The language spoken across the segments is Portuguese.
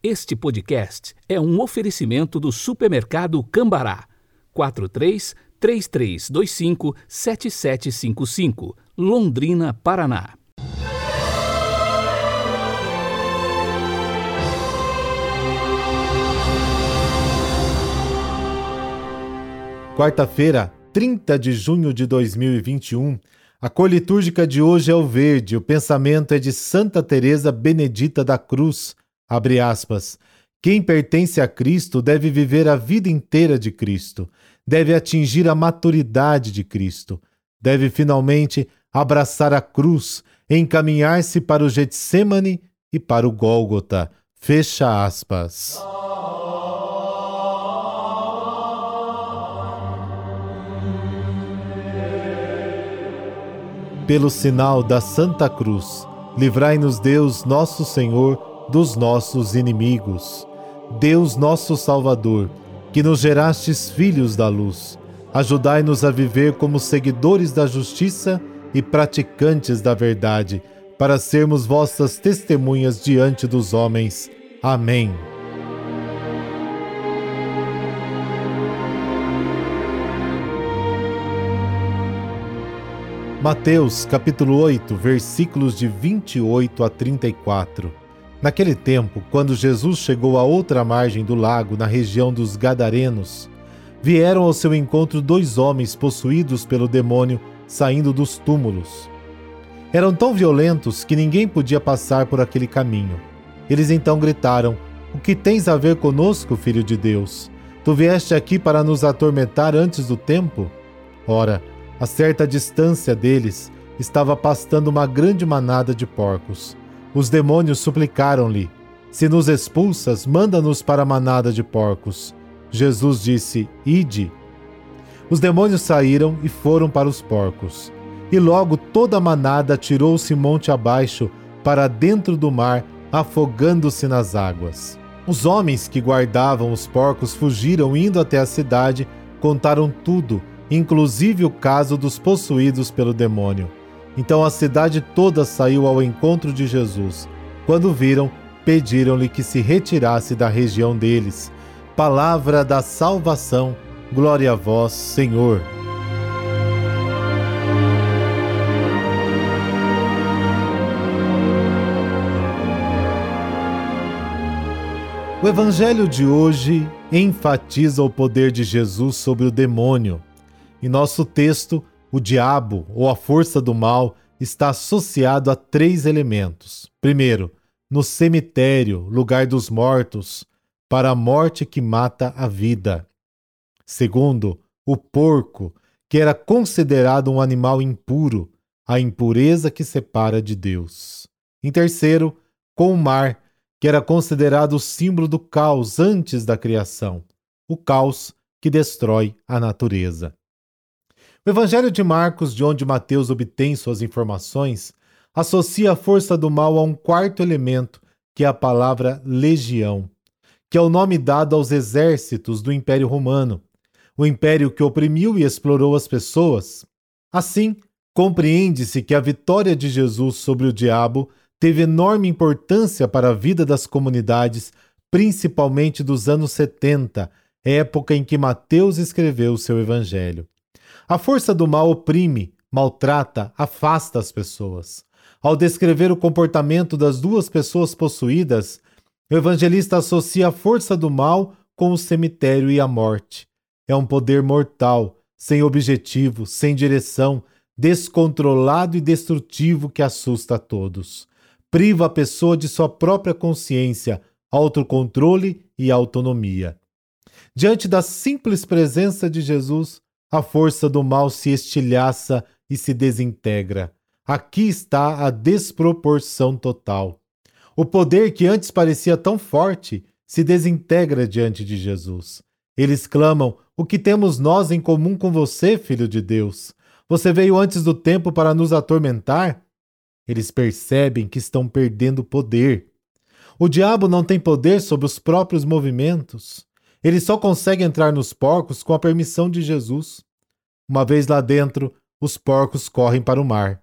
Este podcast é um oferecimento do supermercado Cambará. 43 3325 7755, Londrina, Paraná. Quarta-feira, 30 de junho de 2021. A cor litúrgica de hoje é o verde. O pensamento é de Santa Teresa Benedita da Cruz. Abre aspas. Quem pertence a Cristo deve viver a vida inteira de Cristo, deve atingir a maturidade de Cristo, deve finalmente abraçar a cruz, encaminhar-se para o Getsemane e para o Gólgota. Fecha aspas. Pelo sinal da Santa Cruz, livrai-nos Deus, nosso Senhor, dos nossos inimigos. Deus, nosso Salvador, que nos gerastes filhos da luz, ajudai-nos a viver como seguidores da justiça e praticantes da verdade, para sermos vossas testemunhas diante dos homens. Amém. Mateus capítulo 8, versículos de 28 a 34. Naquele tempo, quando Jesus chegou à outra margem do lago, na região dos Gadarenos, vieram ao seu encontro dois homens possuídos pelo demônio saindo dos túmulos. Eram tão violentos que ninguém podia passar por aquele caminho. Eles então gritaram: O que tens a ver conosco, filho de Deus? Tu vieste aqui para nos atormentar antes do tempo? Ora, a certa distância deles estava pastando uma grande manada de porcos. Os demônios suplicaram-lhe: Se nos expulsas, manda-nos para a manada de porcos. Jesus disse: Ide. Os demônios saíram e foram para os porcos. E logo toda a manada tirou-se monte abaixo para dentro do mar, afogando-se nas águas. Os homens que guardavam os porcos fugiram indo até a cidade, contaram tudo inclusive o caso dos possuídos pelo demônio. Então a cidade toda saiu ao encontro de Jesus. Quando viram, pediram-lhe que se retirasse da região deles. Palavra da salvação, glória a vós, Senhor. O Evangelho de hoje enfatiza o poder de Jesus sobre o demônio. Em nosso texto, o diabo ou a força do mal está associado a três elementos. Primeiro, no cemitério, lugar dos mortos, para a morte que mata a vida. Segundo, o porco, que era considerado um animal impuro, a impureza que separa de Deus. Em terceiro, com o mar, que era considerado o símbolo do caos antes da criação, o caos que destrói a natureza. O Evangelho de Marcos, de onde Mateus obtém suas informações, associa a força do mal a um quarto elemento, que é a palavra legião, que é o nome dado aos exércitos do Império Romano, o império que oprimiu e explorou as pessoas. Assim, compreende-se que a vitória de Jesus sobre o diabo teve enorme importância para a vida das comunidades, principalmente dos anos 70, época em que Mateus escreveu o seu evangelho. A força do mal oprime, maltrata, afasta as pessoas. Ao descrever o comportamento das duas pessoas possuídas, o evangelista associa a força do mal com o cemitério e a morte. É um poder mortal, sem objetivo, sem direção, descontrolado e destrutivo que assusta a todos. Priva a pessoa de sua própria consciência, autocontrole e autonomia. Diante da simples presença de Jesus, a força do mal se estilhaça e se desintegra. Aqui está a desproporção total. O poder que antes parecia tão forte se desintegra diante de Jesus. Eles clamam: O que temos nós em comum com você, filho de Deus? Você veio antes do tempo para nos atormentar? Eles percebem que estão perdendo poder. O diabo não tem poder sobre os próprios movimentos. Ele só consegue entrar nos porcos com a permissão de Jesus. Uma vez lá dentro, os porcos correm para o mar.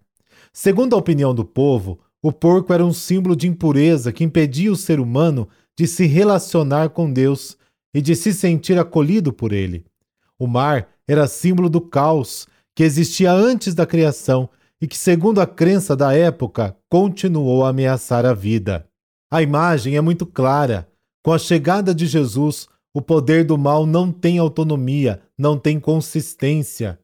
Segundo a opinião do povo, o porco era um símbolo de impureza que impedia o ser humano de se relacionar com Deus e de se sentir acolhido por Ele. O mar era símbolo do caos que existia antes da criação e que, segundo a crença da época, continuou a ameaçar a vida. A imagem é muito clara. Com a chegada de Jesus, o poder do mal não tem autonomia, não tem consistência.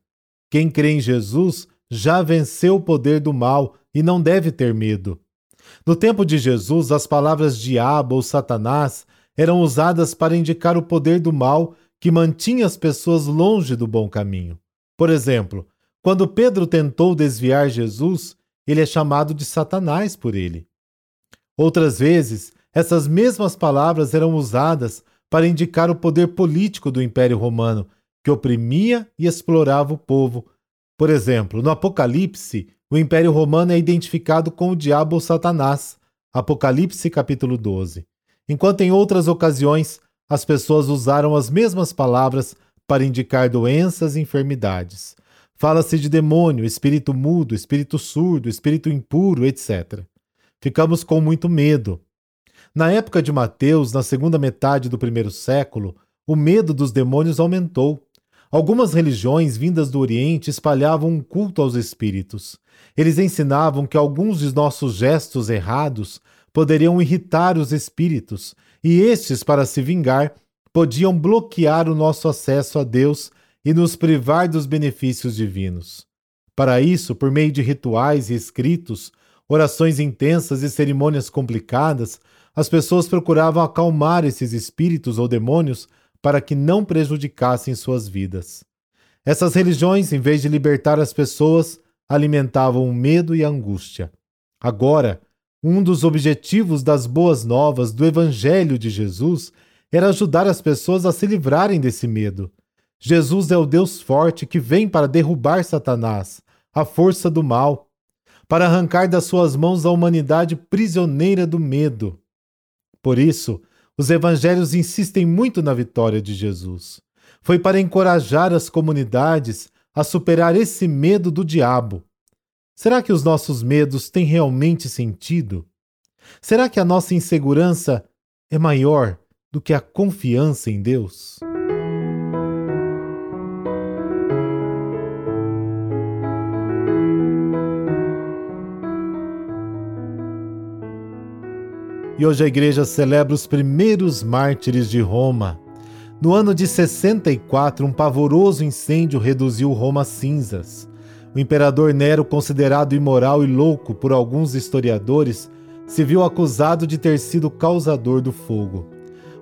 Quem crê em Jesus já venceu o poder do mal e não deve ter medo. No tempo de Jesus, as palavras diabo ou Satanás eram usadas para indicar o poder do mal que mantinha as pessoas longe do bom caminho. Por exemplo, quando Pedro tentou desviar Jesus, ele é chamado de Satanás por ele. Outras vezes, essas mesmas palavras eram usadas para indicar o poder político do Império Romano, que oprimia e explorava o povo. Por exemplo, no Apocalipse, o Império Romano é identificado com o diabo ou Satanás. Apocalipse capítulo 12. Enquanto em outras ocasiões as pessoas usaram as mesmas palavras para indicar doenças e enfermidades. Fala-se de demônio, espírito mudo, espírito surdo, espírito impuro, etc. Ficamos com muito medo. Na época de Mateus, na segunda metade do primeiro século, o medo dos demônios aumentou. Algumas religiões vindas do Oriente espalhavam um culto aos espíritos. Eles ensinavam que alguns de nossos gestos errados poderiam irritar os espíritos, e estes, para se vingar, podiam bloquear o nosso acesso a Deus e nos privar dos benefícios divinos. Para isso, por meio de rituais e escritos, orações intensas e cerimônias complicadas, as pessoas procuravam acalmar esses espíritos ou demônios para que não prejudicassem suas vidas. Essas religiões, em vez de libertar as pessoas, alimentavam o medo e a angústia. Agora, um dos objetivos das boas novas do Evangelho de Jesus era ajudar as pessoas a se livrarem desse medo. Jesus é o Deus forte que vem para derrubar Satanás, a força do mal, para arrancar das suas mãos a humanidade prisioneira do medo. Por isso, os evangelhos insistem muito na vitória de Jesus. Foi para encorajar as comunidades a superar esse medo do diabo. Será que os nossos medos têm realmente sentido? Será que a nossa insegurança é maior do que a confiança em Deus? E hoje a igreja celebra os primeiros mártires de Roma. No ano de 64, um pavoroso incêndio reduziu Roma a cinzas. O imperador Nero, considerado imoral e louco por alguns historiadores, se viu acusado de ter sido causador do fogo.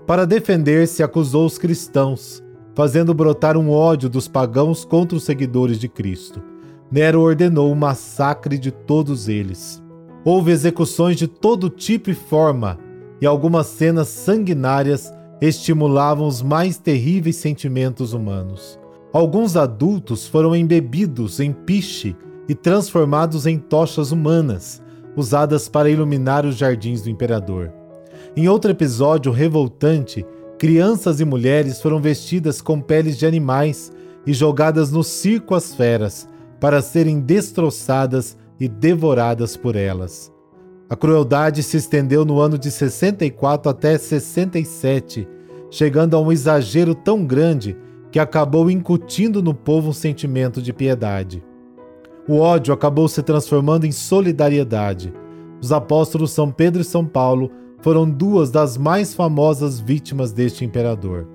Para defender-se, acusou os cristãos, fazendo brotar um ódio dos pagãos contra os seguidores de Cristo. Nero ordenou o massacre de todos eles. Houve execuções de todo tipo e forma, e algumas cenas sanguinárias estimulavam os mais terríveis sentimentos humanos. Alguns adultos foram embebidos em piche e transformados em tochas humanas, usadas para iluminar os jardins do imperador. Em outro episódio revoltante, crianças e mulheres foram vestidas com peles de animais e jogadas no circo às feras para serem destroçadas e devoradas por elas. A crueldade se estendeu no ano de 64 até 67, chegando a um exagero tão grande que acabou incutindo no povo um sentimento de piedade. O ódio acabou se transformando em solidariedade. Os apóstolos São Pedro e São Paulo foram duas das mais famosas vítimas deste imperador.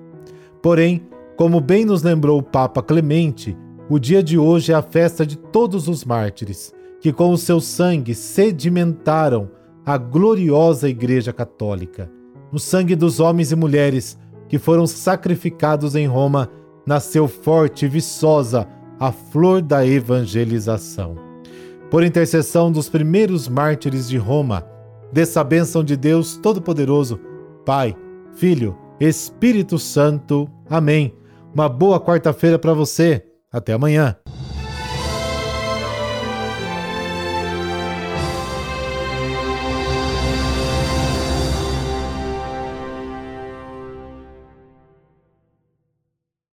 Porém, como bem nos lembrou o Papa Clemente, o dia de hoje é a festa de todos os mártires, que com o seu sangue sedimentaram a gloriosa Igreja Católica. No sangue dos homens e mulheres que foram sacrificados em Roma, nasceu forte e viçosa a flor da evangelização. Por intercessão dos primeiros mártires de Roma, dessa bênção de Deus Todo-Poderoso, Pai, Filho, Espírito Santo. Amém. Uma boa quarta-feira para você. Até amanhã.